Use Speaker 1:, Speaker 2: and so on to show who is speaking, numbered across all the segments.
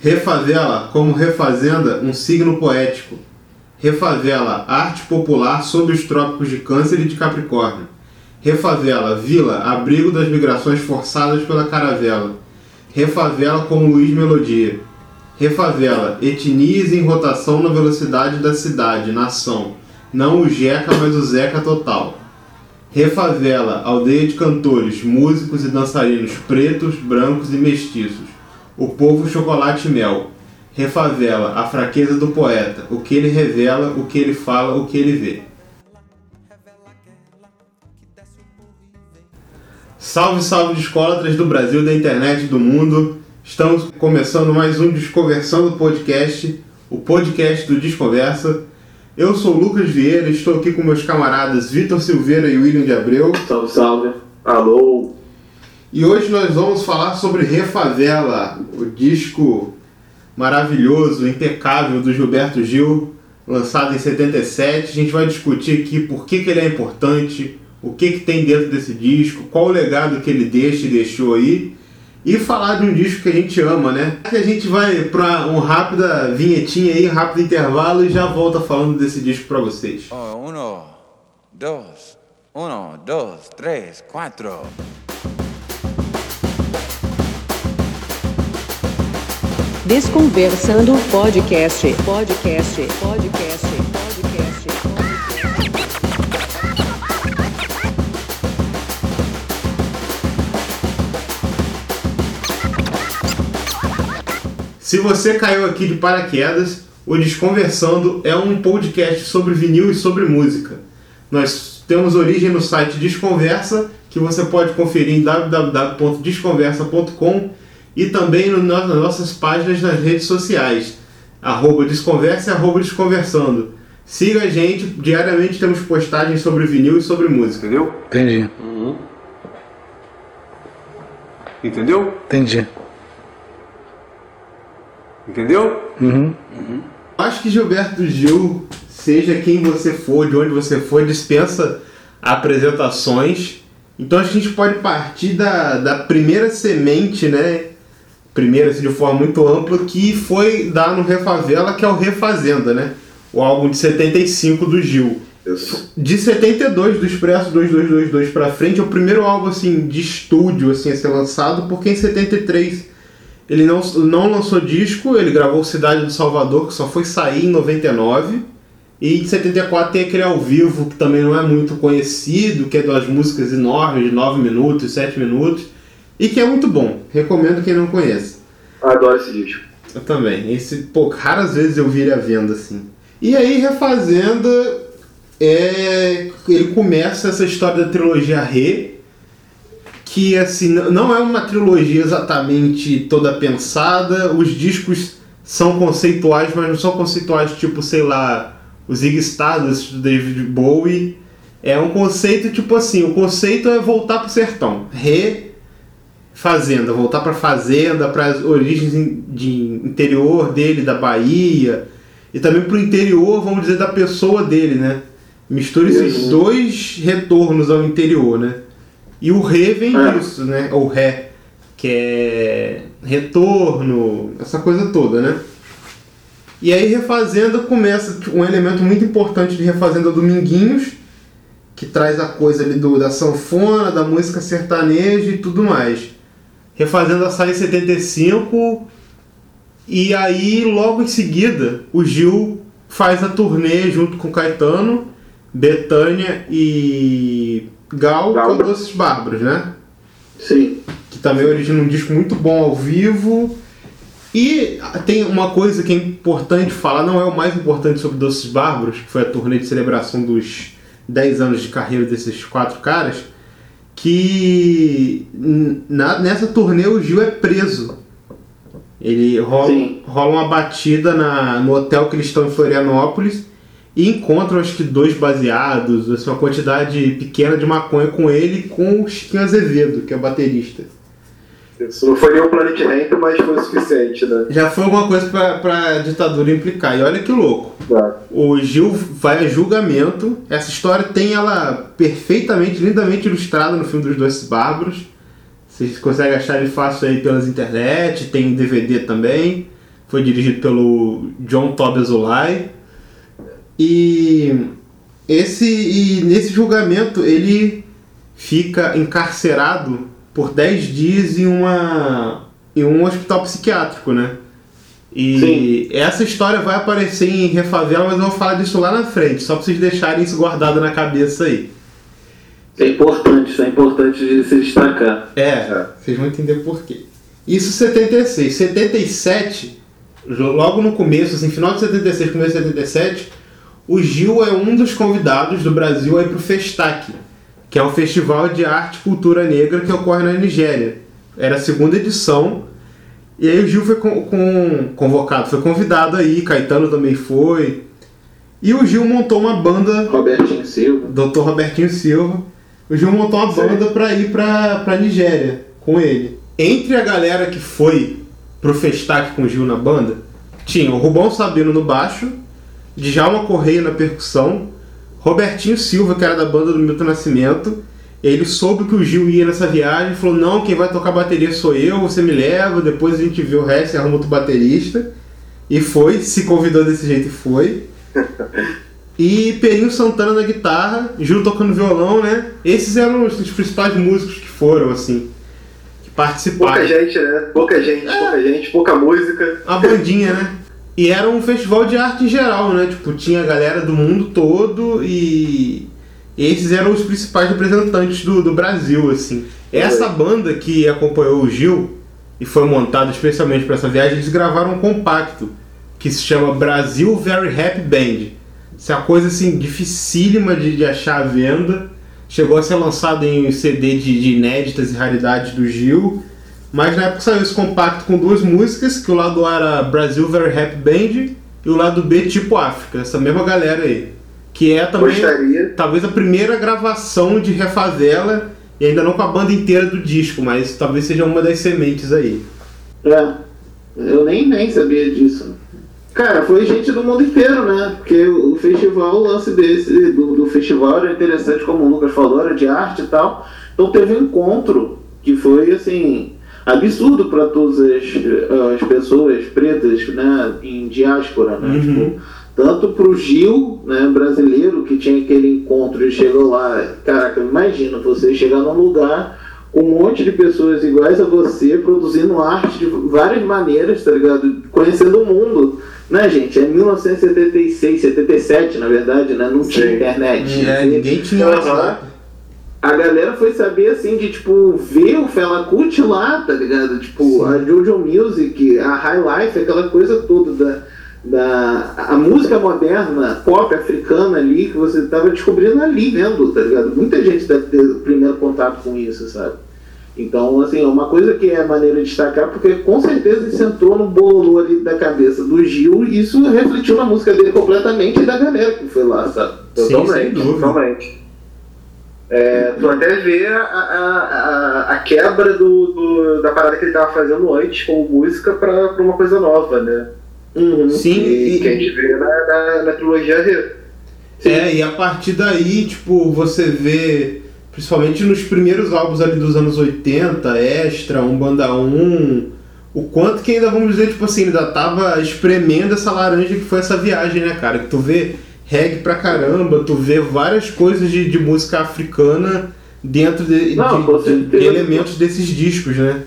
Speaker 1: Refavela como refazenda, um signo poético. Refavela, arte popular sob os trópicos de Câncer e de Capricórnio. Refavela, vila, abrigo das migrações forçadas pela caravela. Refavela como Luiz Melodia. Refavela, etnias em rotação na velocidade da cidade, nação. Não o Jeca, mas o Zeca total. Refavela, aldeia de cantores, músicos e dançarinos pretos, brancos e mestiços. O povo chocolate mel. Refavela, a fraqueza do poeta, o que ele revela, o que ele fala, o que ele vê. Salve, salve, escolatras do Brasil, da internet, do mundo. Estamos começando mais um Desconversando Podcast, o podcast do Desconversa. Eu sou o Lucas Vieira, estou aqui com meus camaradas Vitor Silveira e William de Abreu.
Speaker 2: Salve, salve. Alô.
Speaker 1: E hoje nós vamos falar sobre Refavela, o disco maravilhoso, impecável do Gilberto Gil, lançado em 77. A gente vai discutir aqui por que, que ele é importante, o que, que tem dentro desse disco, qual o legado que ele deixa e deixou aí. E falar de um disco que a gente ama, né? A gente vai para uma rápida vinhetinha aí, um rápido intervalo e já volta falando desse disco para vocês.
Speaker 3: Oh, uno, dos, uno, dos, três, quatro.
Speaker 4: Desconversando podcast, podcast, podcast, podcast.
Speaker 1: Se você caiu aqui de paraquedas, o Desconversando é um podcast sobre vinil e sobre música. Nós temos origem no site Desconversa, que você pode conferir em www.desconversa.com e também no- nas nossas páginas nas redes sociais, arroba Desconversa e arroba Desconversando. Siga a gente, diariamente temos postagens sobre vinil e sobre música.
Speaker 2: Entendeu?
Speaker 5: Entendi,
Speaker 2: Entendeu?
Speaker 5: entendi.
Speaker 2: Entendeu?
Speaker 1: Acho que Gilberto Gil, seja quem você for, de onde você for, dispensa apresentações. Então acho que a gente pode partir da, da primeira semente, né? Primeira, assim, de forma muito ampla, que foi dar no Refavela, que é o Refazenda, né? O álbum de 75 do Gil. De 72 do Expresso 2222 pra frente, é o primeiro álbum assim de estúdio assim a ser lançado, porque em 73 ele não, não lançou disco, ele gravou Cidade do Salvador, que só foi sair em 99. E em 74 tem aquele ao vivo, que também não é muito conhecido, que é das músicas enormes, de 9 minutos, 7 minutos. E que é muito bom. Recomendo quem não conhece.
Speaker 2: Adoro esse disco.
Speaker 1: Eu também. Esse, pô, raras vezes eu vi ele à venda assim. E aí, Refazenda, é, ele começa essa história da trilogia Rê, que assim, não é uma trilogia exatamente toda pensada, os discos são conceituais, mas não são conceituais tipo, sei lá, o Zig Stardust do David Bowie. É um conceito tipo assim, o conceito é voltar pro sertão. Re fazenda, voltar para fazenda, para as origens de interior dele, da Bahia, e também para o interior, vamos dizer, da pessoa dele, né? Mistura esses
Speaker 2: Uhum.
Speaker 1: dois retornos ao interior, né? E o Ré vem
Speaker 2: É.
Speaker 1: disso, né? Ou Ré, que é retorno, essa coisa toda, né? E aí Refazenda começa um elemento muito importante de Refazenda Dominguinhos, que traz a coisa ali do, da sanfona, da música sertaneja e tudo mais. Refazenda sai em 75 e aí logo em seguida o Gil faz a turnê junto com Caetano, Betânia e Gal,
Speaker 2: Gal.
Speaker 1: com Doces Bárbaros, né?
Speaker 2: Sim.
Speaker 1: que também origina um disco muito bom ao vivo. E tem uma coisa que é importante falar, não é o mais importante sobre Doces Bárbaros, que foi a turnê de celebração dos 10 anos de carreira desses quatro caras, que na- nessa turnê o Gil é preso. Ele rola,
Speaker 2: Sim.
Speaker 1: rola uma batida na, no hotel que eles estão em Florianópolis e encontram acho que dois baseados, assim, uma quantidade pequena de maconha com ele e com o Chiquinho Azevedo, que é o baterista.
Speaker 2: Isso não foi nem o Planet Ramp, mas foi o suficiente, né?
Speaker 1: Já foi alguma coisa pra, pra ditadura implicar. E olha que louco.
Speaker 2: Tá.
Speaker 1: O Gil vai a julgamento. Essa história tem ela perfeitamente, lindamente ilustrada no filme dos Doces Bárbaros. Vocês conseguem achar ele fácil aí pelas internet, tem DVD também. foi dirigido pelo John Tobias Ulay. E esse e nesse julgamento ele fica encarcerado por 10 dias em uma em um hospital psiquiátrico, né? E
Speaker 5: Sim.
Speaker 1: essa história vai aparecer em Refavela, mas eu vou falar disso lá na frente, só pra vocês deixarem isso guardado na cabeça aí.
Speaker 5: Isso é importante, isso é importante de se destacar.
Speaker 1: É, vocês vão entender por quê. Isso 76. 77, jo- logo no começo, assim, final de 76, começo de 77, o Gil é um dos convidados do Brasil aí pro Festac, que é um festival de arte e cultura negra que ocorre na Nigéria. Era a segunda edição. E aí o Gil foi com- com- convocado, foi convidado aí, Caetano também foi. E o Gil montou uma banda
Speaker 5: Robertinho Silva.
Speaker 1: Dr. Robertinho Silva. O Gil montou uma banda pra ir pra, pra Nigéria com ele. Entre a galera que foi pro Festac com o Gil na banda, tinha o Rubão Sabino no baixo, Djalma Correia na percussão, Robertinho Silva, que era da banda do Milton Nascimento. Ele soube que o Gil ia nessa viagem e falou: Não, quem vai tocar bateria sou eu, você me leva, depois a gente vê o resto e arruma outro baterista. E foi, se convidou desse jeito e foi. E Perinho Santana na guitarra, Gil tocando violão, né? Esses eram os, os principais músicos que foram, assim, que participaram.
Speaker 2: Pouca gente, né? Pouca gente, pouca gente, pouca música.
Speaker 1: A bandinha, né? E era um festival de arte em geral, né? Tipo, tinha a galera do mundo todo e esses eram os principais representantes do, do Brasil, assim. Essa banda que acompanhou o Gil e foi montada especialmente para essa viagem, eles gravaram um compacto que se chama Brasil Very Happy Band. Isso é uma coisa assim dificílima de, de achar à venda. Chegou a ser lançado em CD de, de inéditas e raridades do Gil. Mas na época saiu esse compacto com duas músicas, que o lado A era Brasil Very Happy Band e o lado B tipo África, essa mesma galera aí. Que é também
Speaker 2: Gostaria.
Speaker 1: talvez a primeira gravação de Refavela, e ainda não com a banda inteira do disco, mas talvez seja uma das sementes aí.
Speaker 5: É, eu nem, nem sabia disso. Cara, foi gente do mundo inteiro, né? Porque o festival, o lance desse, do, do festival era interessante, como o Lucas falou, era de arte e tal. Então teve um encontro que foi, assim, absurdo para todas as, as pessoas pretas, né? Em diáspora, né?
Speaker 1: Uhum.
Speaker 5: Tipo, tanto pro Gil, né, brasileiro, que tinha aquele encontro e chegou lá. Caraca, imagina você chegar num lugar com um monte de pessoas iguais a você, produzindo arte de várias maneiras, tá ligado? Conhecendo o mundo. Né, gente? É 1976, 77, na verdade, né? Não tinha
Speaker 2: Sim.
Speaker 5: internet.
Speaker 1: É, ninguém tinha. WhatsApp.
Speaker 5: A galera foi saber, assim, de, tipo, ver o Fela Kuti lá, tá ligado? Tipo,
Speaker 1: Sim.
Speaker 5: a Jojo Music, a High Life, aquela coisa toda da, da... A música moderna, pop africana ali, que você tava descobrindo ali, vendo, tá ligado? Muita gente deve ter o primeiro contato com isso, sabe? Então, assim, é uma coisa que é maneira de destacar, porque com certeza isso entrou no bolo ali da cabeça do Gil e isso refletiu na música dele completamente e da galera que foi lá, sabe?
Speaker 1: Sim, sem
Speaker 2: Totalmente,
Speaker 1: dúvida.
Speaker 2: totalmente. É, tu até vê a, a, a, a quebra do, do- da parada que ele tava fazendo antes como música pra, pra uma coisa nova, né?
Speaker 5: Uhum.
Speaker 1: Sim,
Speaker 2: E,
Speaker 1: e-
Speaker 2: que a gente vê na, na, na trilogia Rê.
Speaker 1: É, e a partir daí, tipo, você vê, principalmente nos primeiros álbuns ali dos anos 80, Extra, Um Banda 1, o quanto que ainda, vamos dizer, tipo assim, ainda tava espremendo essa laranja que foi essa viagem, né, cara? Que tu vê reggae pra caramba, tu vê várias coisas de, de música africana dentro de,
Speaker 5: Não,
Speaker 1: de- de-
Speaker 5: certeza.
Speaker 1: elementos desses discos, né?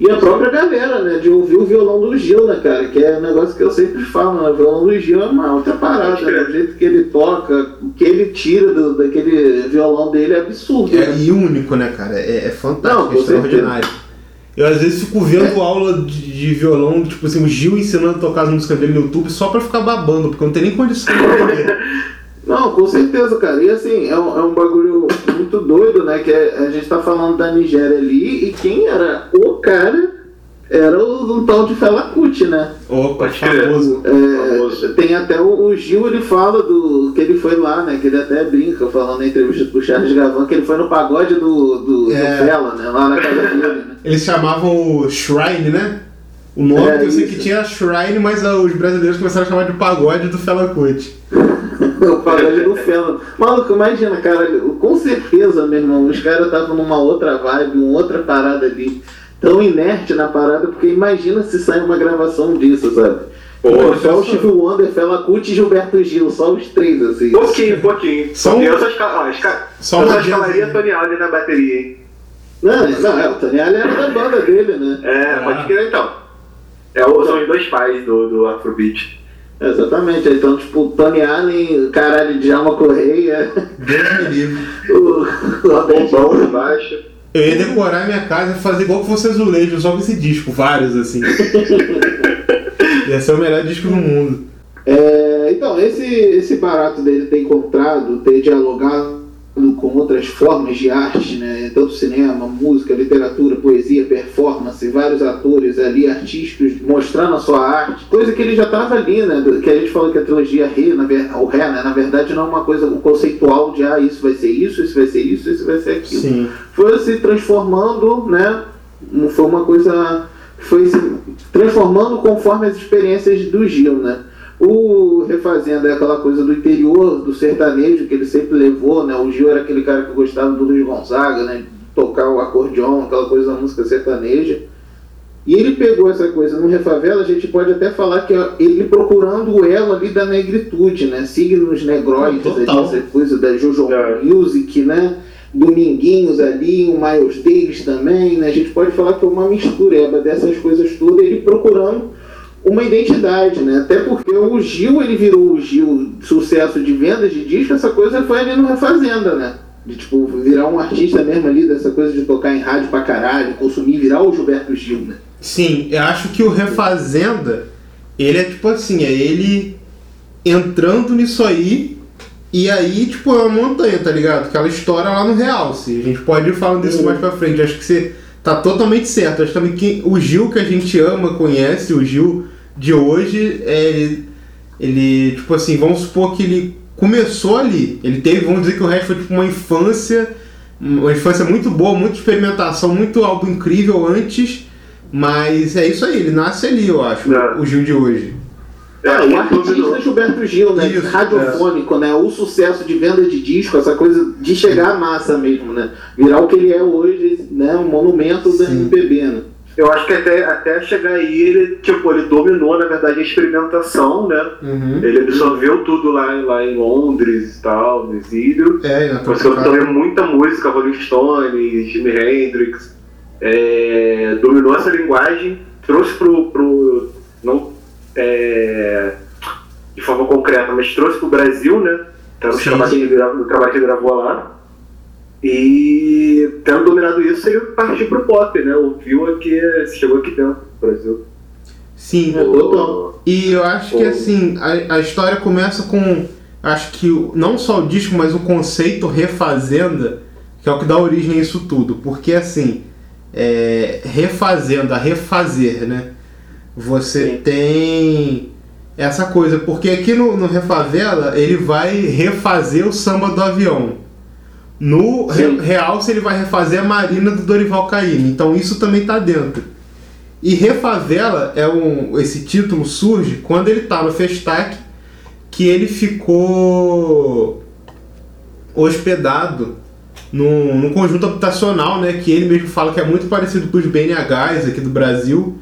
Speaker 5: E a própria galera, né? De ouvir o violão do Gil, né, cara? Que é um negócio que eu sempre falo, né? O violão do Gil é uma outra parada, né? O jeito que ele toca, o que ele tira do, daquele violão dele é absurdo,
Speaker 1: É,
Speaker 5: né?
Speaker 1: e único, né, cara? É, é fantástico,
Speaker 5: Não,
Speaker 1: é extraordinário. Eu às vezes fico vendo aula de, de violão, tipo assim, o Gil ensinando a tocar as músicas dele no YouTube só pra ficar babando, porque eu não tenho nem condição de.
Speaker 5: Não, com certeza, cara. E assim, é um, é um bagulho muito doido, né? Que é- a gente tá falando da Nigéria ali, e quem era o cara era o um tal de Fela Kuti, né?
Speaker 1: Opa, famoso.
Speaker 5: É,
Speaker 2: Famoso.
Speaker 5: tem até o, o Gil, ele fala do que ele foi lá, né? Que ele até brinca falando na entrevista com o Charles Gavan, que ele foi no pagode do, do,
Speaker 1: É.
Speaker 5: do Fela, né? Lá na casa dele, né?
Speaker 1: Eles chamavam o Shrine, né? O nome
Speaker 5: É,
Speaker 1: que eu sei
Speaker 5: isso.
Speaker 1: que tinha Shrine, mas ah, os brasileiros começaram a chamar de pagode do Fela Kuti.
Speaker 5: o pagode do Fela. Maluco, imagina, cara, com certeza, meu irmão, os caras estavam numa outra vibe, uma outra parada ali. tão inerte na parada, porque imagina se sai uma gravação disso, sabe?
Speaker 2: Pô,
Speaker 5: só o Steve Wonder, Fela Kuti e Gilberto Gil, só os três, assim.
Speaker 2: Pouquinho, pouquinho.
Speaker 1: Só um-
Speaker 2: Eu só, esca...
Speaker 1: só
Speaker 2: eu só escalaria. Tony Allen na bateria, hein?
Speaker 5: Não, não, é, o Tony Allen era da banda dele, né?
Speaker 2: É, pode crer então. É, o- são os dois pais do, do Afrobeat.
Speaker 5: Exatamente, então, tipo, Tony Allen, caralho, Djalma Correia,
Speaker 1: Deus me livre.
Speaker 5: o
Speaker 2: Bombão por baixo.
Speaker 1: Eu ia decorar minha casa e fazer igual que fosse azulejo, só com esse disco, vários assim. ia ser o melhor disco do mundo.
Speaker 5: É, então, esse, esse barato dele ter encontrado, ter dialogado com outras formas de arte, né? tanto cinema, música, literatura, poesia, performance, vários atores ali, artísticos, mostrando a sua arte, coisa que ele já estava ali, né? que a gente falou que a trilogia Ré, o Ré, né? na verdade não é uma coisa conceitual de ah, isso vai ser isso, isso vai ser isso, isso vai ser aquilo
Speaker 1: Sim.
Speaker 5: foi se transformando, né? Foi uma coisa. Foi se transformando conforme as experiências do Gil, né? O Refazenda é aquela coisa do interior, do sertanejo que ele sempre levou, né? O Gil era aquele cara que gostava do Luiz Gonzaga, né? Tocar o acordeon, aquela coisa da música sertaneja. E ele pegou essa coisa no Refavela, a gente pode até falar que é ele procurando o elo ali da negritude, né? Signos negroides, ali, essa coisa da Jojo
Speaker 2: É.
Speaker 5: Music, né? Dominguinhos ali, o Miles Davis também, né? A gente pode falar que é uma mistureba dessas coisas todas, ele procurando uma identidade, né? Até porque o Gil, ele virou o Gil sucesso de vendas de disco, essa coisa foi ali no Refazenda, né? De tipo, virar um artista mesmo ali, dessa coisa de tocar em rádio pra caralho, consumir, virar o Gilberto Gil, né?
Speaker 1: Sim, eu acho que o Refazenda, ele é tipo assim, é ele entrando nisso aí, e aí, tipo, é uma montanha, tá ligado? Aquela história lá no Realce. A gente pode ir falando disso mais pra frente. Acho que você tá totalmente certo. Acho também que o Gil que a gente ama, conhece, o Gil de hoje, é, ele, ele, tipo assim, vamos supor que ele começou ali. Ele teve, vamos dizer que o resto foi tipo uma infância, uma infância muito boa, muita experimentação, muito algo incrível antes. Mas é isso aí, ele nasce ali, eu acho,
Speaker 2: É.
Speaker 1: o Gil de hoje.
Speaker 5: Ah,
Speaker 2: É,
Speaker 5: o artista Gilberto Gil, né?
Speaker 1: Isso,
Speaker 5: Radiofônico, né? O sucesso de venda de disco, essa coisa de chegar à massa mesmo, né? Virar o que ele é hoje, né? Um monumento da
Speaker 1: Sim.
Speaker 5: MPB, né?
Speaker 2: Eu acho que até, até chegar aí, ele, tipo, ele dominou, na verdade, a experimentação, né?
Speaker 1: Uhum.
Speaker 2: Ele absorveu tudo lá, lá em Londres e tal, no exílio.
Speaker 1: É, tua
Speaker 2: Conseguiu também muita música, Rolling Stones, Jimi Hendrix. É, dominou essa linguagem, trouxe pro. pro não é, de forma concreta, mas trouxe pro Brasil, né? Gra- no trabalho que ele gravou lá. E tendo dominado isso, ele partiu pro pop, né? Ouviu aqui, chegou aqui dentro do Brasil.
Speaker 1: Sim,
Speaker 5: É, total.
Speaker 1: E eu acho que assim, a, a história começa com. Acho que o- não só o disco, mas o conceito refazenda, que é o que dá origem a isso tudo. Porque assim, é, refazenda, refazer, né? Você
Speaker 5: Sim.
Speaker 1: tem essa coisa, porque aqui no, no Refavela ele vai refazer o samba do avião. No
Speaker 5: Sim.
Speaker 1: Re- Realce ele vai refazer a Marina do Dorival Caymmi. Então isso também tá dentro. E Refavela é um esse título surge quando ele tá no Festac que ele ficou hospedado num, num conjunto habitacional, né, que ele mesmo fala que é muito parecido com os BNHs aqui do Brasil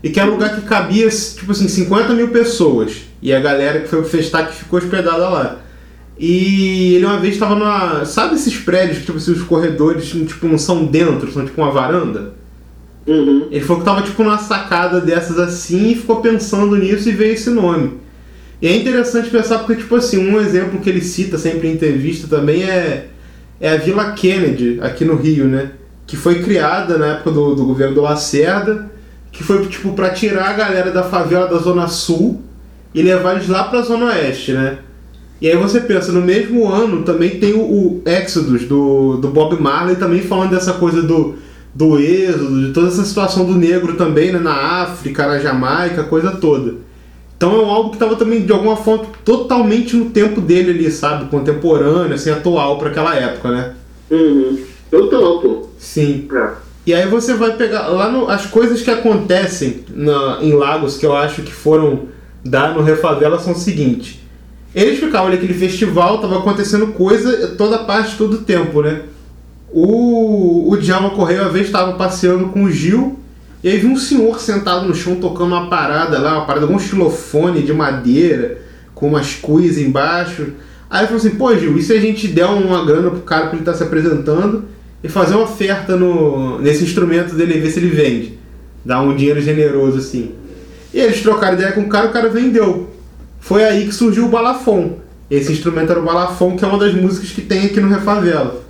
Speaker 1: e que é um lugar que cabia tipo assim 50 mil pessoas e a galera que foi pro Festac ficou hospedada lá. E ele uma vez estava numa. Sabe esses prédios que tipo, assim, os corredores tipo, não são dentro, são tipo uma varanda?
Speaker 5: Uhum.
Speaker 1: Ele falou que tava tipo numa sacada dessas assim e ficou pensando nisso e veio esse nome. E é interessante pensar porque, tipo assim, um exemplo que ele cita sempre em entrevista também é, é a Vila Kennedy, aqui no Rio, né? Que foi criada na época do, do governo do Lacerda, que foi tipo para tirar a galera da favela da Zona Sul e levar eles lá pra Zona Oeste, né? E aí você pensa, no mesmo ano também tem o, o Exodus do, do Bob Marley também falando dessa coisa do, do êxodo, de toda essa situação do negro também, né, na África, na Jamaica, coisa toda. Então é um álbum que estava também, de alguma forma, totalmente no tempo dele ali, sabe? Contemporâneo, assim, atual para aquela época, né?
Speaker 5: Uhum. Total, pô.
Speaker 1: Sim.
Speaker 2: É.
Speaker 1: E aí você vai pegar lá no, as coisas que acontecem na, em Lagos que eu acho que foram dar no Refavela são o seguinte. Eles ficavam ali aquele festival, tava acontecendo coisa toda parte, todo tempo, né? O, o Djalma Correia uma vez estava passeando com o Gil E aí vi um senhor sentado no chão tocando uma parada lá, uma parada com um xilofone de madeira, com umas cuis embaixo. Aí ele falou assim, pô Gil, e se a gente der uma grana pro cara que ele tá se apresentando e fazer uma oferta no, nesse instrumento dele e ver se ele vende? Dar um dinheiro generoso assim. E eles trocaram ideia com o cara, o cara vendeu. Foi aí que surgiu o balafon. Esse instrumento era o balafon, que é uma das músicas que tem aqui no Refavela.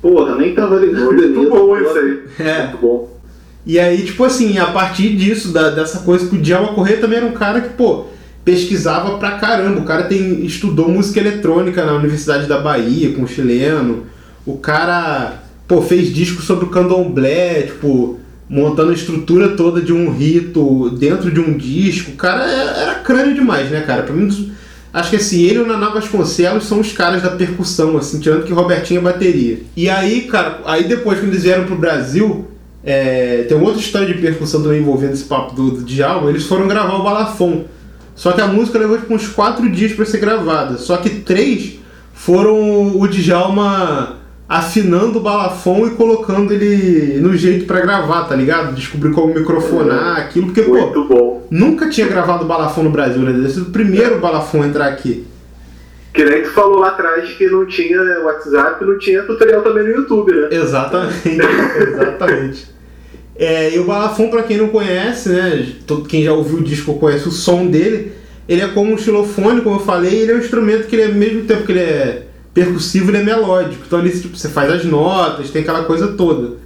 Speaker 5: Porra, nem tava ligado
Speaker 2: Muito bom isso aí.
Speaker 1: É.
Speaker 2: Muito bom.
Speaker 1: E aí, tipo assim, a partir disso, da- dessa coisa que o Djalma Corrêa também era um cara que, pô, pesquisava pra caramba. O cara tem, estudou música eletrônica na Universidade da Bahia, com o chileno. O cara, pô, fez disco sobre o candomblé, tipo, montando a estrutura toda de um rito dentro de um disco. O cara é- era crânio demais, né, cara? Pra mim, acho que assim, ele e o Naná Vasconcelos são os caras da percussão, assim, tirando que Robertinho é bateria. E aí, cara, aí depois, quando eles vieram pro Brasil, é, tem outra história de percussão também envolvendo esse papo do, do Djalma, eles foram gravar o Balafon. Só que a música levou tipo, uns quatro dias pra ser gravada. Só que três foram o Djalma afinando o balafon e colocando ele no jeito pra gravar, tá ligado? Descobrir como microfonar aquilo, porque, pô,
Speaker 2: bom.
Speaker 1: nunca tinha gravado balafon no Brasil, né? Deve ser o primeiro balafon a entrar aqui.
Speaker 2: Que nem tu falou lá atrás que não tinha WhatsApp, não tinha tutorial também no YouTube, né?
Speaker 1: Exatamente, exatamente. É, e o balafon, pra quem não conhece, né? Quem já ouviu o disco conhece o som dele. Ele é como um xilofone, como eu falei, ele é um instrumento que ele é, ao mesmo tempo que ele é percussivo, ele é melódico. Então ali tipo, você faz as notas, tem aquela coisa toda.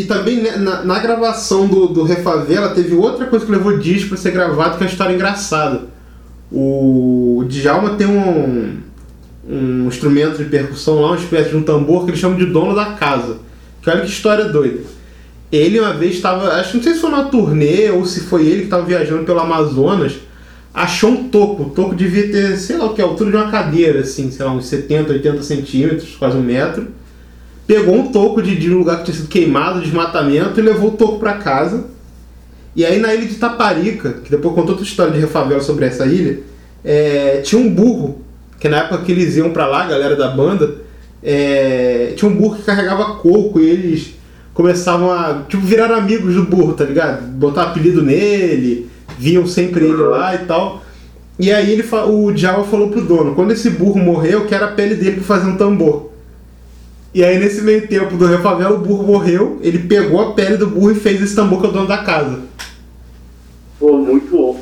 Speaker 1: E também né, na, na gravação do, do Refavela teve outra coisa que levou dias pra ser gravado, que é uma história engraçada. O Djalma tem um, um instrumento de percussão lá, uma espécie de um tambor que eles chamam de dono da casa. Que olha que história doida. Ele uma vez estava, acho não sei se foi numa turnê ou se foi ele que estava viajando pelo Amazonas, achou um toco. O toco devia ter, sei lá o que, a altura de uma cadeira, assim, sei lá, uns 70, 80 centímetros, quase um metro pegou um toco de, de um lugar que tinha sido queimado, desmatamento, e levou o toco para casa. E aí na ilha de Taparica, que depois contou outra história de Refavela sobre essa ilha, é, tinha um burro, que na época que eles iam para lá, a galera da banda, é, tinha um burro que carregava coco e eles começavam a, tipo, virar amigos do burro, tá ligado? Botar apelido nele, viam sempre ele lá e tal. E aí ele, o Djawa falou pro dono, quando esse burro morrer, eu quero a pele dele pra fazer um tambor. E aí, nesse meio tempo do Refavela, o burro morreu, ele pegou a pele do burro e fez esse tambor que é o dono da casa.
Speaker 2: Pô, muito bom.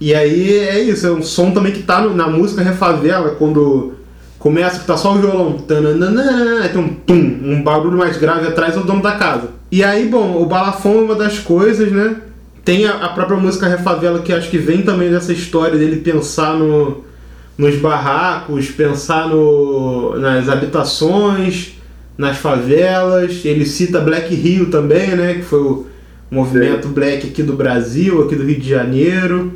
Speaker 1: E aí é isso, é um som também que tá no- na música Refavela, quando começa que tá só o violão, tananana, aí tem um tum, um barulho mais grave atrás, é o dono da casa. E aí, bom, o balafon é uma das coisas, né? Tem a, a própria música Refavela que acho que vem também dessa história dele pensar no, nos barracos, pensar no, nas habitações, nas favelas. Ele cita Black Rio também, né? Que foi o movimento black aqui do Brasil, aqui do Rio de Janeiro.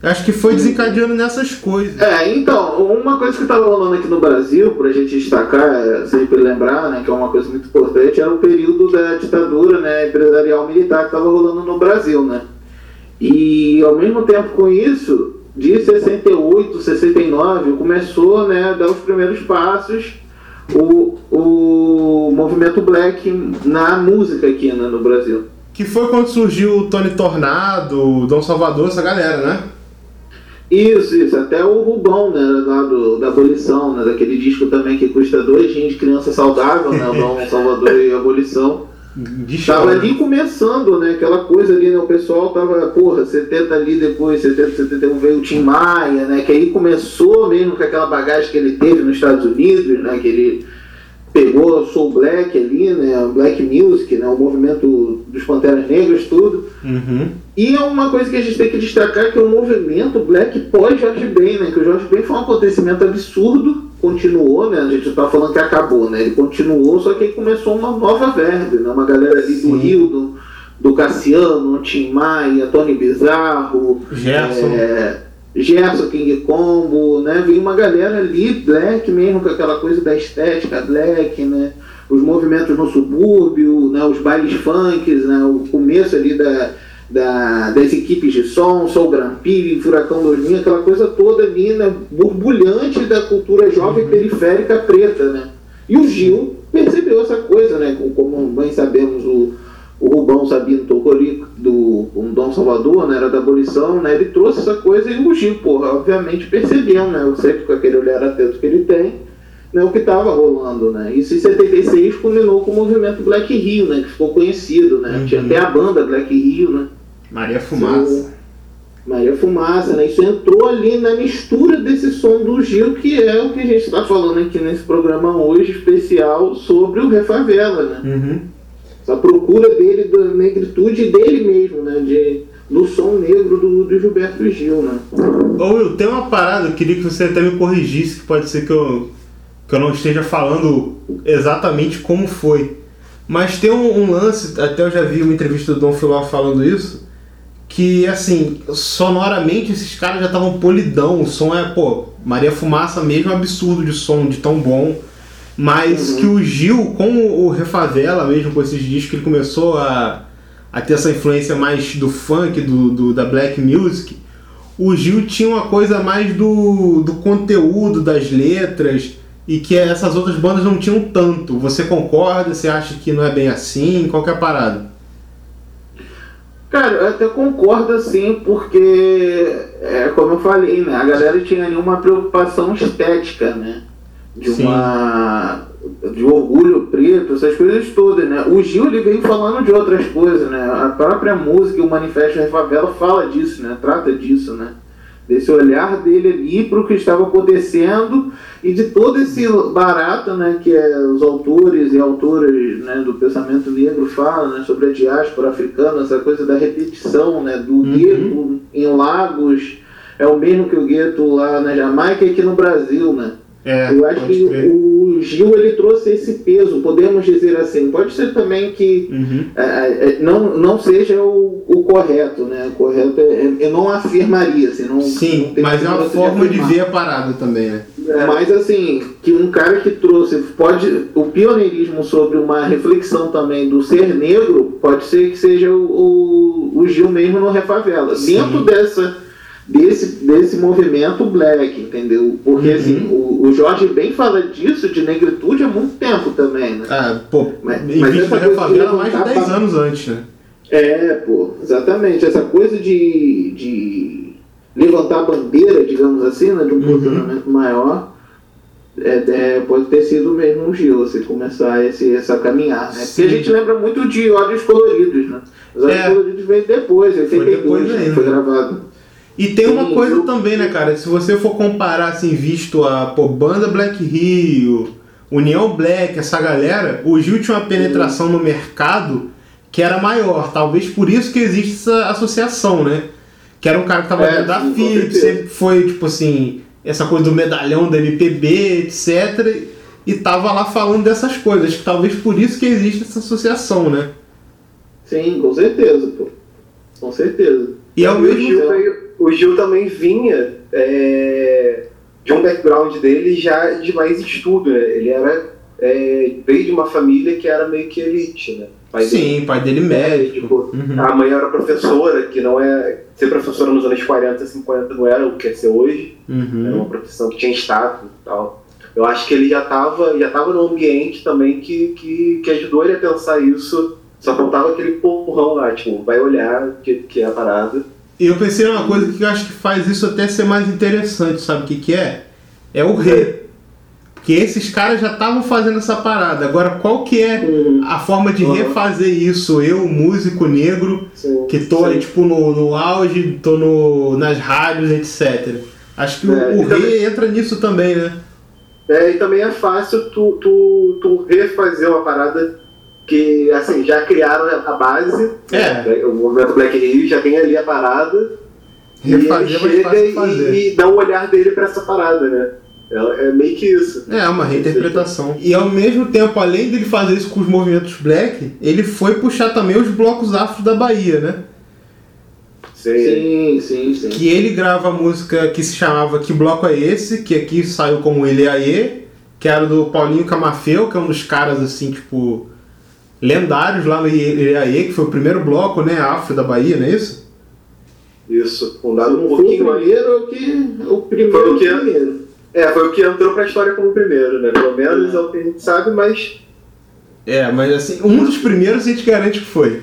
Speaker 1: Acho que foi desencadeando nessas coisas.
Speaker 5: É, então, uma coisa que estava rolando aqui no Brasil, pra gente destacar, é, sempre lembrar, né, que é uma coisa muito importante, era o período da ditadura né, empresarial militar que estava rolando no Brasil, né? E ao mesmo tempo com isso, de 68, 69, começou né, a dar os primeiros passos o, o movimento black na música aqui né, no Brasil.
Speaker 1: Que foi quando surgiu o Tony Tornado, o Dom Salvador, essa galera, né?
Speaker 5: Isso, isso. Até o Rubão, né, lá do, da abolição, né, daquele disco também que custa dois rins de criança saudável, né, o Dom Salvador e abolição.
Speaker 1: De
Speaker 5: Tava ali começando, né, aquela coisa ali, né, o pessoal tava, porra, 70 ali depois, 70, 71 veio o Tim Maia, né, que aí começou mesmo com aquela bagagem que ele teve nos Estados Unidos, né, que ele pegou Soul Black ali, né, Black Music, né, o movimento dos Panteras Negras, tudo.
Speaker 1: Uhum.
Speaker 5: E é uma coisa que a gente tem que destacar que é o movimento Black pós-Jorge Ben, né, que o Jorge Ben foi um acontecimento absurdo, continuou, né, a gente tá falando que acabou, né, ele continuou, só que aí começou uma nova verve, né, uma galera ali do
Speaker 1: Sim.
Speaker 5: Rio, do, do Cassiano, Tim Maia, Tony Bizarro,
Speaker 1: Gerson.
Speaker 5: é, Gerson King Combo, né? Vem uma galera ali, black mesmo, com aquela coisa da estética black, né? Os movimentos no subúrbio, né? Os bailes funks, né? O começo ali da, da- das equipes de som, Soul Grand Prix, Furacão 2000, aquela coisa toda ali, né? Borbulhante da cultura jovem periférica preta, né? E o Gil percebeu essa coisa, né? Como bem sabemos, o, o Rubão Sabino Tocorico, do um Dom Salvador, né? Era da abolição, né? Ele trouxe essa coisa e o Gil, porra, obviamente percebeu, né? Eu sempre com aquele olhar atento que ele tem, né? O que estava rolando, né? Isso em 76 culminou com o movimento Black Rio, né? Que ficou conhecido, né?
Speaker 1: Uhum.
Speaker 5: Tinha até a banda Black Rio, né?
Speaker 1: Maria Fumaça.
Speaker 5: Maria Fumaça, né? Isso entrou ali na mistura desse som do Gil, que é o que a gente está falando aqui nesse programa hoje, especial sobre o Refavela, né?
Speaker 1: Uhum.
Speaker 5: Essa procura dele da negritude dele mesmo, né? De, do som negro do, do Gilberto Gil, né?
Speaker 1: Ô Will, tem uma parada, eu queria que você até me corrigisse, que pode ser que eu, que eu não esteja falando exatamente como foi. Mas tem um, um lance, até eu já vi uma entrevista do Dom Filó falando isso, que assim, sonoramente esses caras já estavam polidão, o som é, pô, Maria Fumaça mesmo absurdo de som, de tão bom. Mas que o Gil, com o Refavela mesmo, com esses discos, ele começou a, a ter essa influência mais do funk, do, do- da black music, o Gil tinha uma coisa mais do, do conteúdo, das letras, e que essas outras bandas não tinham tanto. Você concorda? Você acha que não é bem assim? Qual que é a parada?
Speaker 5: Cara, eu até concordo assim, porque, é, como eu falei, né? A galera tinha ali uma preocupação estética, né? De
Speaker 1: Sim.
Speaker 5: uma. de orgulho preto, essas coisas todas, né? O Gil ele veio falando de outras coisas, né? A própria música, o Manifesto da Favela fala disso, né? Trata disso, né? Desse olhar dele ali para o que estava acontecendo e de todo esse barato, né? Que é os autores e autoras né, do pensamento negro falam, né? Sobre a diáspora africana, essa coisa da repetição, né? Do gueto em Lagos é o mesmo que o gueto lá na Jamaica e aqui no Brasil, né?
Speaker 1: É,
Speaker 5: Eu acho que o Gil ele trouxe esse peso, podemos dizer assim. Pode ser também que
Speaker 1: Uhum.
Speaker 5: é, é, não, não seja o, o correto, né? O correto é, é- eu não afirmaria, assim, não,
Speaker 1: Sim,
Speaker 5: não
Speaker 1: mas é uma forma de
Speaker 5: afirmar.
Speaker 1: ver a parada também, né?
Speaker 5: Mas assim, que um cara que trouxe, pode, o pioneirismo sobre uma reflexão também do ser negro, pode ser que seja o, o, o Gil mesmo no Refavela.
Speaker 1: Sim.
Speaker 5: Dentro dessa, desse, desse movimento black, entendeu? Porque
Speaker 1: Uhum.
Speaker 5: assim, o, o Jorge bem fala disso de negritude há muito tempo também, né?
Speaker 1: Ah, pô,
Speaker 5: Mas-
Speaker 1: em
Speaker 5: mas essa coisa de
Speaker 1: Refavela mais de
Speaker 5: levantar
Speaker 1: 10
Speaker 5: pa-
Speaker 1: anos antes, né?
Speaker 5: É, pô, exatamente. Essa coisa de, de levantar a bandeira, digamos assim, né, de um
Speaker 1: Uhum.
Speaker 5: posicionamento maior, é, é, pode ter sido mesmo um Gil, assim, começar esse, essa caminhada, né? Porque a gente lembra muito de Olhos Coloridos, né? Os Olhos
Speaker 1: É.
Speaker 5: Coloridos veio depois, em
Speaker 1: Foi
Speaker 5: 82,
Speaker 1: depois
Speaker 5: né, foi gravado.
Speaker 1: E tem uma
Speaker 5: Sim,
Speaker 1: coisa
Speaker 5: eu-
Speaker 1: também, né, cara? Se você for comparar, assim, visto a pô, banda Black Rio, União Black, essa galera, o Gil tinha uma penetração no mercado que era maior. Talvez por isso que existe essa associação, né? Que era um cara que tava
Speaker 5: É,
Speaker 1: da
Speaker 5: sim, certeza.
Speaker 1: sempre foi, tipo assim, essa coisa do medalhão da MPB, etc. E tava lá falando dessas coisas. que Talvez por isso que existe essa associação, né?
Speaker 5: Sim, com certeza, pô. Com certeza.
Speaker 1: E é o
Speaker 2: o,
Speaker 1: mesmo.
Speaker 2: Gil veio- o Gil também vinha é, de um background dele já de mais estudo, né? Ele era, é, veio de uma família que era meio que elite, né? Pai dele
Speaker 1: Sim, pai dele médico.
Speaker 2: médico,
Speaker 1: Uhum.
Speaker 2: a mãe era professora, que não é. Ser professora nos anos 40, 50 não era o que é ser hoje, era
Speaker 1: Uhum.
Speaker 2: uma profissão que tinha status e tal. Eu acho que ele já estava já tava num ambiente também que, que, que ajudou ele a pensar isso. Só faltava aquele porrão lá, tipo, vai olhar que, que é a parada.
Speaker 1: E eu pensei numa coisa que eu acho que faz isso até ser mais interessante, sabe o que, que é? É o rei. Porque esses caras já estavam fazendo essa parada. Agora, qual que é a forma de
Speaker 2: Uhum.
Speaker 1: refazer isso? Eu, músico negro,
Speaker 2: Sim,
Speaker 1: que tô aí, tipo, no, no auge, tô no, nas rádios, etc. Acho que o-
Speaker 2: É,
Speaker 1: o,
Speaker 2: e também-
Speaker 1: rei entra nisso também, né?
Speaker 2: É, e também é fácil tu, tu, tu refazer uma parada que, assim, já criaram a base.
Speaker 1: É.
Speaker 2: né? O movimento Black Rio já tem ali a parada.
Speaker 1: Refazer é
Speaker 2: e ele chega
Speaker 1: fazer.
Speaker 2: e, e dá um olhar dele pra essa parada, né? É, é meio que isso.
Speaker 1: É, uma reinterpretação. E ao mesmo tempo, além dele fazer isso com os movimentos black, ele foi puxar também os blocos afros da Bahia, né?
Speaker 2: Sim.
Speaker 5: Sim, sim, sim.
Speaker 1: Que ele grava a música que se chamava Que Bloco é Esse? Que aqui saiu como Ele Aê, que era do Paulinho Camafeu, que é um dos caras assim, tipo, lendários lá no Ele Aê, que foi o primeiro bloco, né, afro da Bahia, não é isso?
Speaker 2: Isso, fundado um
Speaker 5: foi o
Speaker 2: pouquinho
Speaker 5: primeiro que. O primeiro.
Speaker 2: Foi o que-
Speaker 5: primeiro.
Speaker 2: É, foi o que entrou pra história como primeiro, né? Pelo menos é o que a gente sabe, mas.
Speaker 1: É, mas assim, um dos primeiros a gente garante que foi.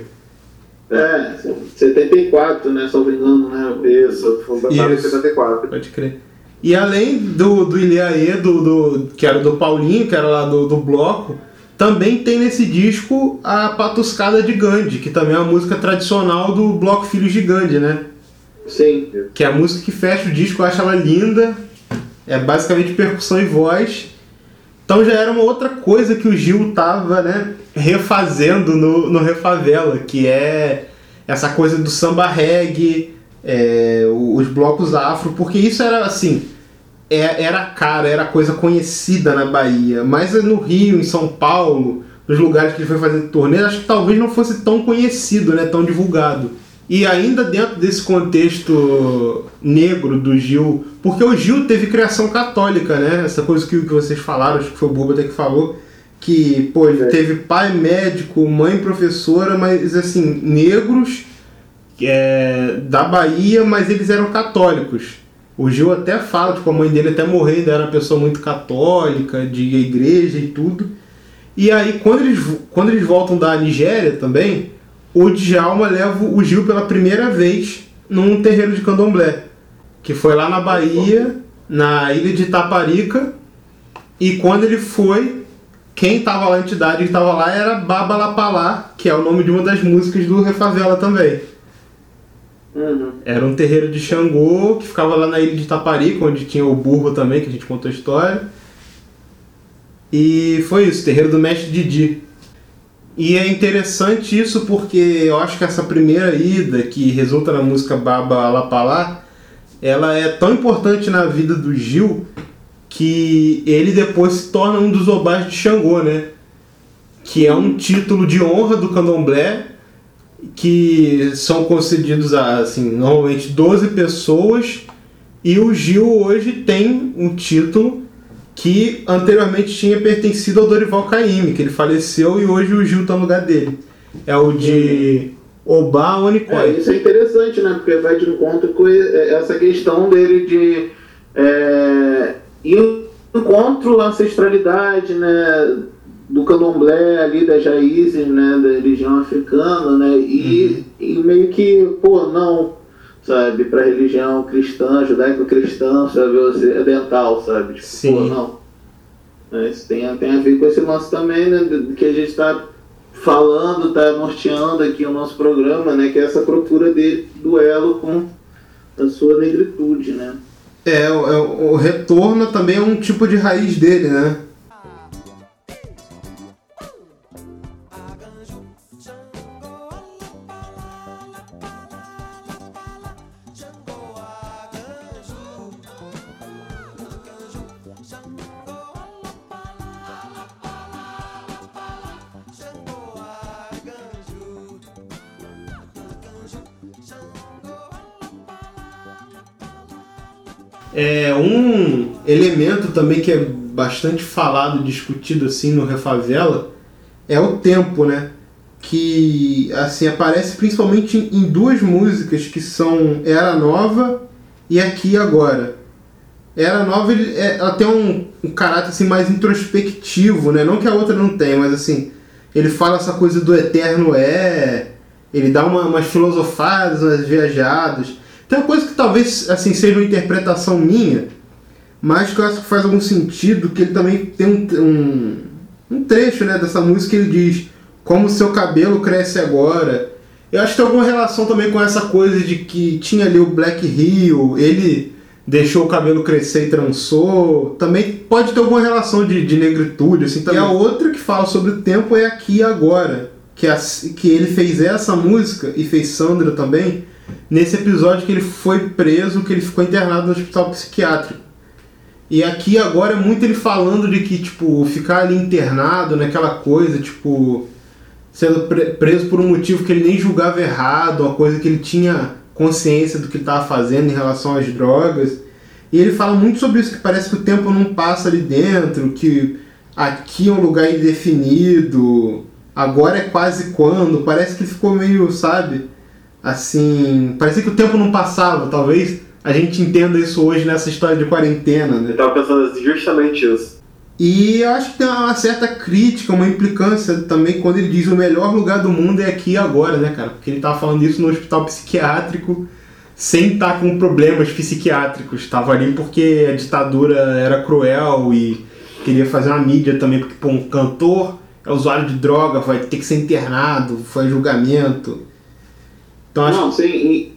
Speaker 5: É, 74, né? Me engano, né?
Speaker 2: Isso, fundado em
Speaker 1: Isso.
Speaker 2: 74.
Speaker 1: Pode crer. E além do, do Ilhaê, do, do, que era do Paulinho, que era lá do, do bloco, também tem nesse disco a Patuscada de Gandhi, que também é uma música tradicional do bloco Filhos de Gandhi, né?
Speaker 5: Sim.
Speaker 1: Que é a música que fecha o disco, eu acho ela linda. É basicamente percussão e voz. Então já era uma outra coisa que o Gil tava, né, refazendo no, no Refavela, que é essa coisa do samba reggae, é, os blocos afro, porque isso era assim, é- era cara, era coisa conhecida na Bahia, mas no Rio, em São Paulo, nos lugares que ele foi fazer turnê, acho que talvez não fosse tão conhecido, né, tão divulgado. E ainda dentro desse contexto negro do Gil, porque o Gil teve criação católica, né? Essa coisa que, que vocês falaram, acho que foi o Buba até que falou, que, pô, ele
Speaker 2: É.
Speaker 1: teve pai médico, mãe professora, mas assim, negros é, da Bahia, mas eles eram católicos. O Gil até fala, tipo, a mãe dele até morrer ainda era uma pessoa muito católica, de igreja e tudo. E aí, quando eles, quando eles voltam da Nigéria também, o Djalma leva o Gil pela primeira vez num terreiro de candomblé, que foi lá na Bahia, na ilha de Itaparica, e quando ele foi, quem tava lá, a entidade que tava lá era Baba Lapalá, que é o nome de uma das músicas do Refavela também.
Speaker 5: Uhum.
Speaker 1: Era um terreiro de Xangô que ficava lá na ilha de Itaparica, onde tinha o burro também, que a gente contou a história. E foi isso, terreiro do mestre Didi. E é interessante isso porque eu acho que essa primeira ida, que resulta na música Baba Lapalá, ela é tão importante na vida do Gil que ele depois se torna um dos obás de Xangô, né? Que é um título de honra do candomblé que são concedidos a, assim, normalmente 12 pessoas e o Gil hoje tem um título que anteriormente tinha pertencido ao Dorival Caymmi, que ele faleceu e hoje o Gil está no lugar dele. É o de Obá
Speaker 5: É,
Speaker 1: Onicói.
Speaker 5: isso é interessante, né? Porque vai de encontro com e- essa questão dele de é, encontro ancestralidade, né? Do candomblé ali, das raízes, né? Da religião africana, né? E, e meio que, pô, não, sabe? Pra religião cristã, judaico-cristã, sabe? Ocidental, sabe? Tipo,
Speaker 1: Sim.
Speaker 5: pô, não. É, Isso tem, tem a ver com esse lance também, né? de- Que a gente está falando, tá norteando aqui o nosso programa, né? Que é essa procura dele, duelo com a sua negritude, né?
Speaker 1: É, o, é, o retorno também é um tipo de raiz dele, né? Elemento também que é bastante falado, discutido assim no Refavela é o tempo, né? Que assim aparece principalmente em- duas músicas que são Era Nova e Aqui e Agora. Era Nova é- ela tem um, um caráter assim mais introspectivo, né? Não que a outra não tenha, mas assim ele fala essa coisa do eterno é, ele dá uma, umas filosofadas, umas viajadas. Tem uma coisa que talvez assim seja uma interpretação minha, mas que eu acho que faz algum sentido, que ele também tem um, um, um trecho né, dessa música que ele diz como seu cabelo cresce agora. Eu acho que tem alguma relação também com essa coisa de que tinha ali o Black Rio, ele deixou o cabelo crescer e trançou. Também pode ter alguma relação de, de negritude, assim. Também. E a outra que fala sobre o tempo é Aqui e Agora, que, a, que ele fez essa música e fez Sandra também, nesse episódio que ele foi preso, que ele ficou internado no hospital psiquiátrico. E aqui agora é muito ele falando de que, tipo, ficar ali internado naquela coisa, tipo, sendo pre preso por um motivo que ele nem julgava errado, uma coisa que ele tinha consciência do que estava fazendo em relação às drogas. E ele fala muito sobre isso, que parece que o tempo não passa ali dentro, que aqui é um lugar indefinido, agora é quase quando. Parece que ficou meio, sabe? Assim. Parecia que o tempo não passava, talvez a gente entenda isso hoje nessa história de quarentena, né?
Speaker 2: Eu tava pensando justamente isso.
Speaker 1: E eu acho que tem uma certa crítica, uma implicância também quando ele diz o melhor lugar do mundo é aqui e agora, né, cara? Porque ele tava falando isso no hospital psiquiátrico sem estar com problemas psiquiátricos. Estava ali porque a ditadura era cruel e queria fazer uma mídia também, porque pô, um cantor é usuário de droga, vai ter que ser internado, foi julgamento.
Speaker 5: Então, acho... Não, sim,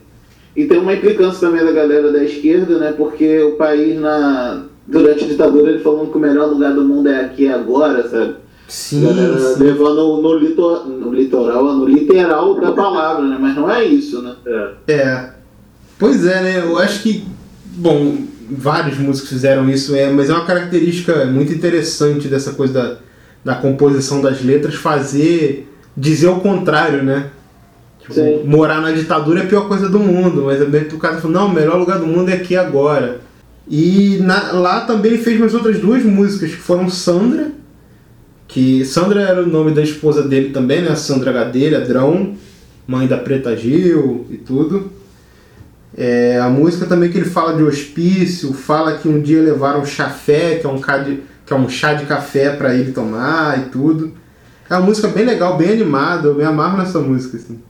Speaker 5: e tem uma implicância também da galera da esquerda, né? Porque o país, na, durante a ditadura, ele falando que o melhor lugar do mundo é aqui e agora, sabe?
Speaker 1: Sim, sim.
Speaker 5: levando no, litor, no litoral, no literal da palavra, né? Mas não é isso, né?
Speaker 1: É. é. Pois é, né? Eu acho que, bom, vários músicos fizeram isso, é, mas é uma característica muito interessante dessa coisa da, da composição das letras, fazer, dizer o contrário, né? Tipo, morar na ditadura é a pior coisa do mundo, mas o cara falou, não, o melhor lugar do mundo é aqui agora. E na, lá também ele fez mais outras duas músicas, que foram Sandra, que Sandra era o nome da esposa dele também, né? Sandra Gadelha, Drão, mãe da Preta Gil e tudo. É, a música também que ele fala de hospício, fala que um dia levaram chafé, que é um, de, que é um chá de café para ele tomar e tudo. É uma música bem legal, bem animada, eu me amarro nessa música. Assim.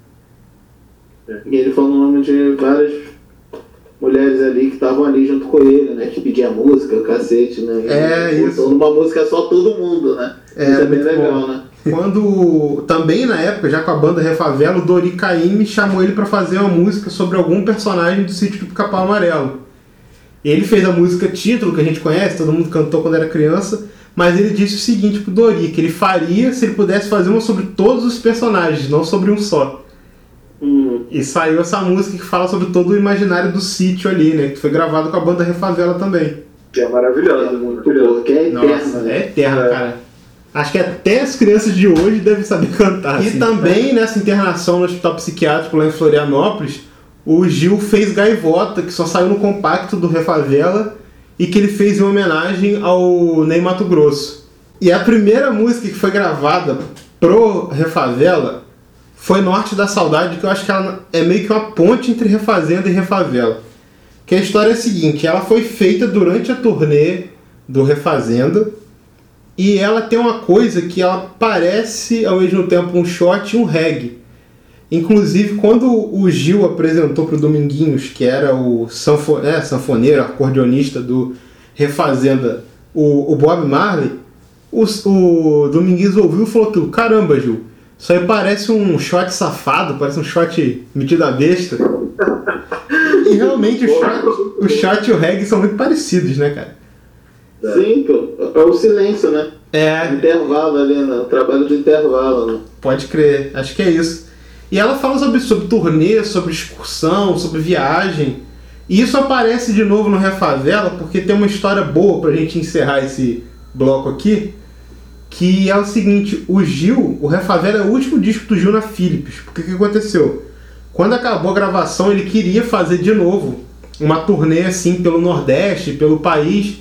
Speaker 5: E ele falou o nome de várias mulheres ali que estavam ali junto com ele, né? Que pedia música, o cacete, né?
Speaker 1: É,
Speaker 5: e
Speaker 1: isso.
Speaker 5: Numa música só todo mundo, né?
Speaker 1: É,
Speaker 5: isso é bem legal,
Speaker 1: bom.
Speaker 5: né?
Speaker 1: Quando, também na época, já com a banda Refavela, o Dori Caymmi chamou ele para fazer uma música sobre algum personagem do sítio do Pica-Pau Amarelo. Ele fez a música título, que a gente conhece, todo mundo cantou quando era criança, mas ele disse o seguinte pro Dori, que ele faria se ele pudesse fazer uma sobre todos os personagens, não sobre um só. E saiu essa música que fala sobre todo o imaginário do sítio ali, né? Que foi gravado com a banda Refavela também.
Speaker 2: Que é maravilhosa,
Speaker 5: é muito boa, que é eterna.
Speaker 1: Nossa, é eterna, é. cara. Acho que até as crianças de hoje devem saber cantar. E assim, também nessa internação no hospital psiquiátrico lá em Florianópolis, o Gil fez Gaivota, que só saiu no compacto do Refavela e que ele fez em homenagem ao Ney Mato Grosso. E a primeira música que foi gravada pro Refavela foi Norte da Saudade, que eu acho que ela é meio que uma ponte entre Refazenda e Refavela. Que a história é a seguinte, ela foi feita durante a turnê do Refazenda e ela tem uma coisa que ela parece ao mesmo tempo um shot e um reggae. Inclusive, quando o Gil apresentou para o Dominguinhos, que era o sanfo é, sanfoneiro, acordeonista do Refazenda, o, o Bob Marley, o, o Dominguinhos ouviu e falou aquilo, caramba, Gil, isso aí parece um shot safado, parece um shot metido a besta. E realmente o shot, o shot e o reggae são muito parecidos, né, cara?
Speaker 5: Sim, pô. É o silêncio, né?
Speaker 1: É.
Speaker 5: Intervalo ali, né? O trabalho do intervalo, né?
Speaker 1: Pode crer, acho que é isso. E ela fala sobre, sobre turnê, sobre excursão, sobre viagem. E isso aparece de novo no Refavela, porque tem uma história boa pra gente encerrar esse bloco aqui que é o seguinte, o Gil, o Refavela é o último disco do Gil na Philips. Porque o que aconteceu? Quando acabou a gravação, ele queria fazer de novo uma turnê assim pelo Nordeste, pelo país,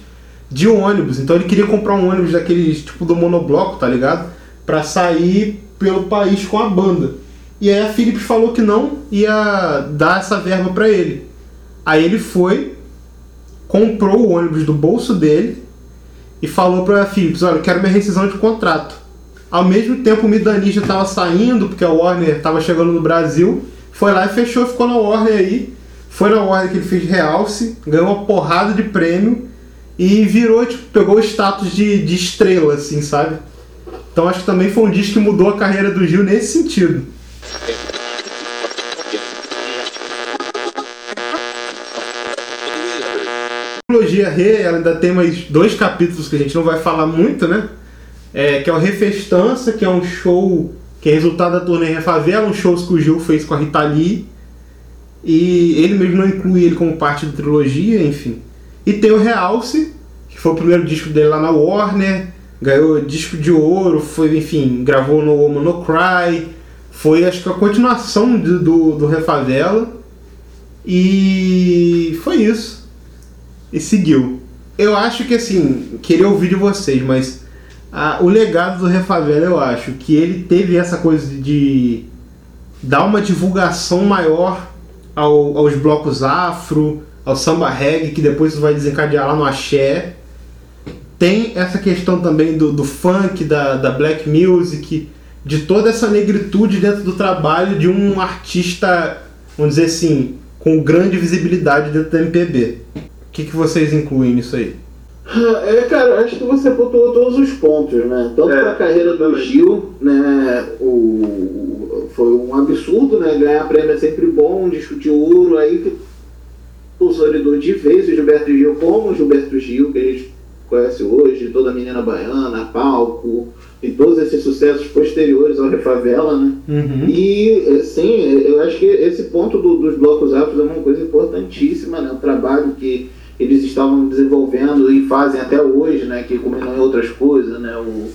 Speaker 1: de ônibus. Então ele queria comprar um ônibus daqueles tipo do monobloco, tá ligado? Pra sair pelo país com a banda. E aí a Philips falou que não ia dar essa verba para ele. Aí ele foi, comprou o ônibus do bolso dele e falou para a Philips, olha, eu quero minha rescisão de contrato. Ao mesmo tempo o Midani já estava saindo, porque a Warner estava chegando no Brasil, foi lá e fechou, ficou na Warner aí. Foi na Warner que ele fez realce, ganhou uma porrada de prêmio e virou, tipo, pegou o status de, de estrela, assim, sabe? Então acho que também foi um disco que mudou a carreira do Gil nesse sentido. Trilogia Re, ela ainda tem mais dois capítulos que a gente não vai falar muito, né? É, que é o Refestança, que é um show que é resultado da turnê Refavela, um show que o Gil fez com a Rita Lee. E ele mesmo não inclui ele como parte da trilogia, enfim. E tem o Realce, que foi o primeiro disco dele lá na Warner, ganhou disco de ouro, foi, enfim, gravou no Woman No Cry, foi acho que a continuação do, do, do Refavela. E foi isso. E seguiu. Eu acho que assim, queria ouvir de vocês, mas ah, o legado do Refavela eu acho que ele teve essa coisa de dar uma divulgação maior ao- aos blocos afro, ao samba reggae, que depois vai desencadear lá no axé. Tem essa questão também do, do funk, da, da black music, de toda essa negritude dentro do trabalho de um artista, vamos dizer assim, com grande visibilidade dentro da MPB. O que, que vocês incluem nisso aí?
Speaker 5: É, cara, acho que você pontuou todos os pontos, né? Tanto
Speaker 2: É,
Speaker 5: para a carreira do Gil, né? O, foi um absurdo, né? Ganhar prêmio é sempre bom, discutir ouro, aí consolidou de vez o Gilberto Gil como o Gilberto Gil, que a gente conhece hoje, toda a menina baiana, palco, e todos esses sucessos posteriores ao Refavela, né?
Speaker 1: Uhum.
Speaker 5: E, eh, sim, eu acho que esse ponto do- dos blocos afros é uma coisa importantíssima, né? O trabalho que eles estavam desenvolvendo e fazem até hoje, né? Que combinam em outras coisas, né? O,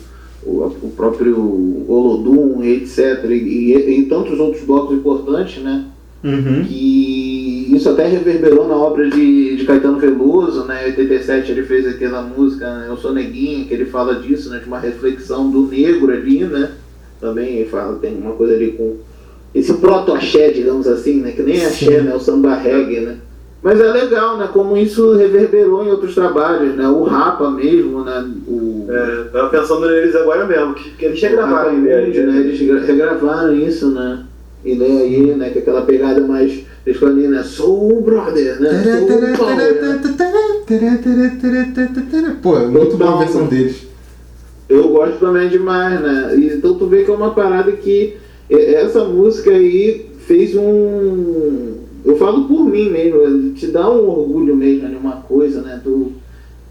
Speaker 5: o, o próprio Olodum, etc. E, e, e tantos outros blocos importantes, né?
Speaker 1: Uhum.
Speaker 5: que isso até reverberou na obra de, de Caetano Veloso, né? Em 87 ele fez aquela música né, Eu Sou Neguinho, que ele fala disso, né? De uma reflexão do negro ali, né? Também ele fala, tem uma coisa ali com esse proto-axé, digamos assim, né? Que nem é axé,
Speaker 1: Sim.
Speaker 5: né? O samba reggae, né? Mas é legal, né? Como isso reverberou em outros trabalhos, né? O Rapa mesmo, né? O,
Speaker 2: É, tava pensando neles agora mesmo, que, que eles já gravaram
Speaker 5: Rapa
Speaker 2: né?
Speaker 5: Né? Eles gra- regravaram isso, né? E daí aí, né? Com aquela pegada mais. Eles falam ali, né? Sou o brother, né? Power, né?
Speaker 1: Pô, é muito boa a versão
Speaker 5: né?
Speaker 1: deles.
Speaker 5: Eu gosto também demais, né? Então tu vê que é uma parada que é, essa música aí fez um. Eu falo por mim mesmo, te dá um orgulho mesmo de uma coisa, né? Tu,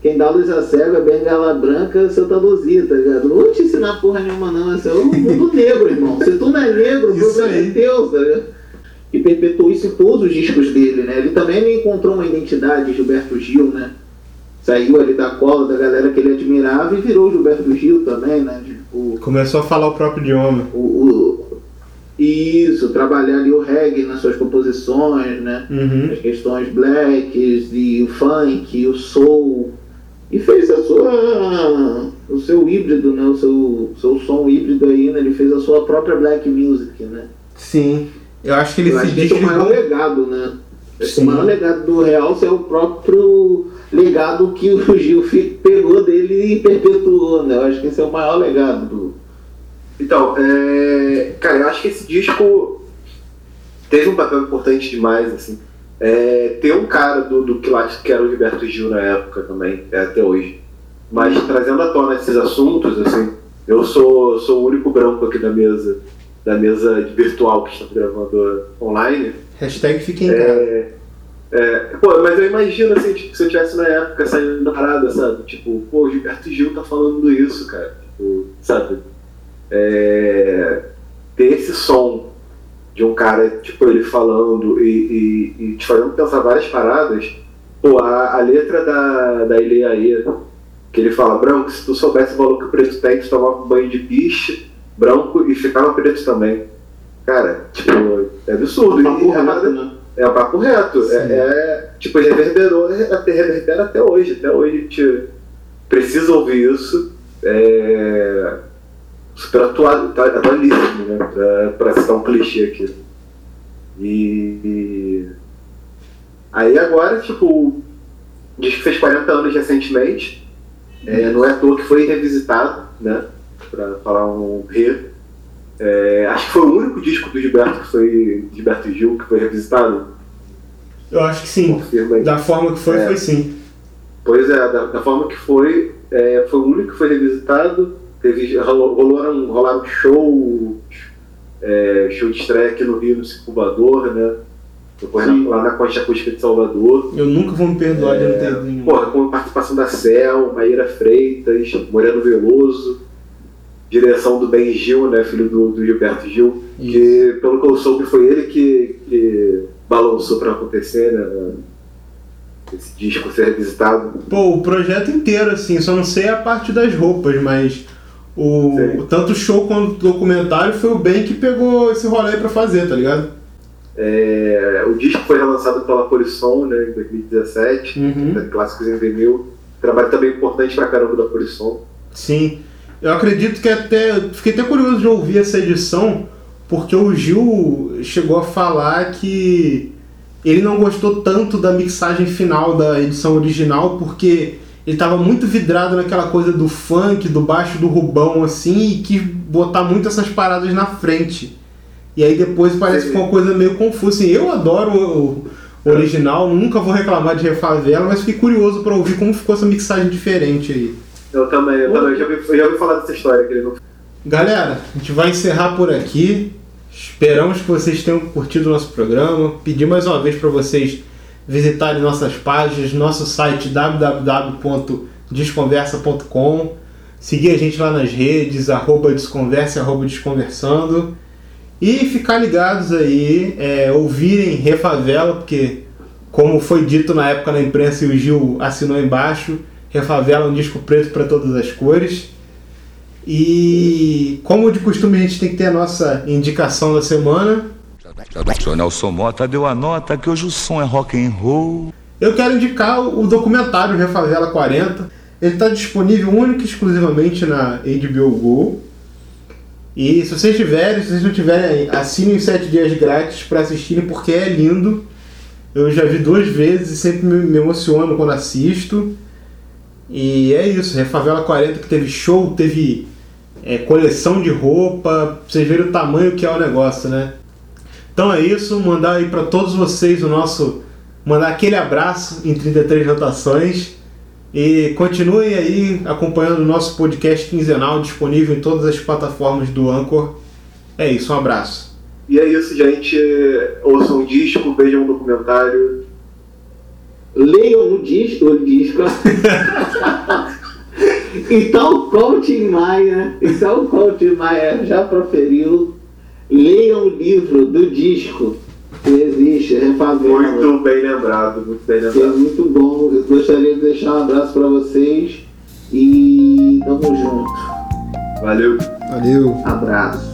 Speaker 5: quem dá luz a cega, bengala branca, Santa Luzia, tá ligado? Não vou te ensinar porra nenhuma, não. É o mundo negro, irmão. Se tu não é negro, o problema é teu, tá ligado? E perpetuou isso em todos os discos dele, né? Ele também encontrou uma identidade, Gilberto Gil, né? Saiu ali da cola da galera que ele admirava e virou Gilberto Gil também, né? Tipo,
Speaker 1: Começou a falar o próprio idioma.
Speaker 5: o- isso, trabalhar ali o reggae nas suas composições, né?
Speaker 1: Uhum.
Speaker 5: As questões blacks e o funk, o soul. E fez a sua. o seu híbrido, né? O seu, seu som híbrido aí, né? Ele fez a sua própria black music, né?
Speaker 1: Sim. Eu acho que ele
Speaker 5: Eu
Speaker 1: se
Speaker 5: acho que é o maior legado, né?
Speaker 1: Sim.
Speaker 5: O maior legado do Realce é o próprio legado que o Gil pegou dele e perpetuou, né? Eu acho que esse é o maior legado do.
Speaker 2: Então, é, cara, eu acho que esse disco teve um papel importante demais, assim. É, tem um cara do, do Quilates que era o Gilberto Gil na época também, é, até hoje. Mas trazendo à tona esses assuntos, assim, eu sou, sou o único branco aqui da mesa, da mesa virtual que estamos gravando online.
Speaker 1: Hashtag fiquem.
Speaker 2: É, é, pô, mas eu imagino assim, tipo, se eu tivesse na época saindo da parada, sabe? Tipo, pô, o Gilberto Gil tá falando isso, cara. Tipo, sabe? É, ter esse som de um cara, tipo, ele falando e, e, e te fazendo pensar várias paradas. Pô, a, a letra da, da Ileaê, que ele fala, branco, se tu soubesse o valor que o preto tem, tu tomava um banho de bicho, branco e ficava preto também. Cara, tipo, é absurdo. E-
Speaker 5: Papo
Speaker 2: e a
Speaker 5: reto, né?
Speaker 2: é o papo reto. É, é, tipo, reverberou, até- reverbera até hoje. Até hoje a gente precisa ouvir isso. É, super atual, tá- atualíssimo, né? Pra, pra citar um clichê aqui. E, e- Aí agora, tipo, diz que fez 40 anos recentemente. É, não é à toa que foi revisitado, né? Pra falar um re. É, acho que foi o único disco do Gilberto que foi Gilberto Gil que foi revisitado.
Speaker 1: Eu acho que sim.
Speaker 2: Confirma aí.
Speaker 1: Da forma que foi,
Speaker 2: É.
Speaker 1: foi sim.
Speaker 2: Pois é, da, da forma que foi, é, foi o único que foi revisitado. Teve, rolaram, rolaram show, é, show de estreia aqui no Rio, no Circulador, né? ocorrendo lá na Concha Acústica de Salvador.
Speaker 1: Eu nunca vou me perdoar de não ter nenhum.
Speaker 2: Porra, com a participação da Cel, Maíra Freitas, Moreno Veloso, direção do Ben Gil, né, filho do, do Gilberto Gil, que pelo que eu soube foi ele que, que balançou pra acontecer, né, esse disco ser revisitado.
Speaker 1: Pô, o projeto inteiro, assim, só não sei a parte das roupas, mas o,
Speaker 2: Sim.
Speaker 1: tanto show quanto documentário foi o Ben que pegou esse rolê pra fazer, tá ligado?
Speaker 2: É, o disco foi relançado pela Polisson, né, em 2017,
Speaker 1: Uhum.
Speaker 2: né, Clássicos em Vinil. Trabalho também importante pra caramba da Polisson.
Speaker 1: Sim. Eu acredito que até. Fiquei até curioso de ouvir essa edição, porque o Gil chegou a falar que ele não gostou tanto da mixagem final da edição original, porque ele tava muito vidrado naquela coisa do funk, do baixo do Rubão, assim, e quis botar muito essas paradas na frente. E aí depois parece que ficou uma coisa meio confusa. Assim, eu adoro o, original, nunca vou reclamar de Refavela, mas fiquei curioso pra ouvir como ficou essa mixagem diferente aí.
Speaker 2: Eu também, eu também já, ouvi, eu já ouvi falar dessa história, que ele não
Speaker 1: Galera, a gente vai encerrar por aqui. Esperamos que vocês tenham curtido o nosso programa. Pedir mais uma vez para vocês visitarem nossas páginas, nosso site www.desconversa.com. Seguir a gente lá nas redes, arroba desconversa, arroba desconversando. E ficar ligados aí, é, ouvirem Refavela, porque, como foi dito na época na imprensa e o Gil assinou embaixo, Refavela é um disco preto para todas as cores. E como de costume a gente tem que ter a nossa indicação da semana.
Speaker 6: Seu Nelson Mota deu a nota que hoje o som é rock and roll.
Speaker 1: Eu quero indicar o documentário Refavela 40. Ele está disponível única e exclusivamente na HBO Go. E se vocês tiverem, se vocês não tiverem, assinem os 7 dias grátis para assistirem porque é lindo. Eu já vi duas vezes e sempre me emociono quando assisto. E é isso, Refavela 40 que teve show, teve é, coleção de roupa, vocês verem o tamanho que é o negócio, né? Então é isso, mandar aí para todos vocês o nosso. Mandar aquele abraço em 33 rotações. E continuem aí acompanhando o nosso podcast quinzenal disponível em todas as plataformas do Anchor. É isso, um abraço.
Speaker 2: E é isso, gente. Ouçam um disco, vejam um documentário.
Speaker 5: Leiam o disco, o disco. então, Tim Maia, então, Tim Maia já proferiu, leiam o livro do disco que existe, Refavela.
Speaker 2: Muito bem lembrado, muito bem
Speaker 5: que é
Speaker 2: lembrado.
Speaker 5: muito bom. Eu gostaria de deixar um abraço para vocês e tamo junto.
Speaker 2: Valeu.
Speaker 1: Valeu.
Speaker 5: Abraço.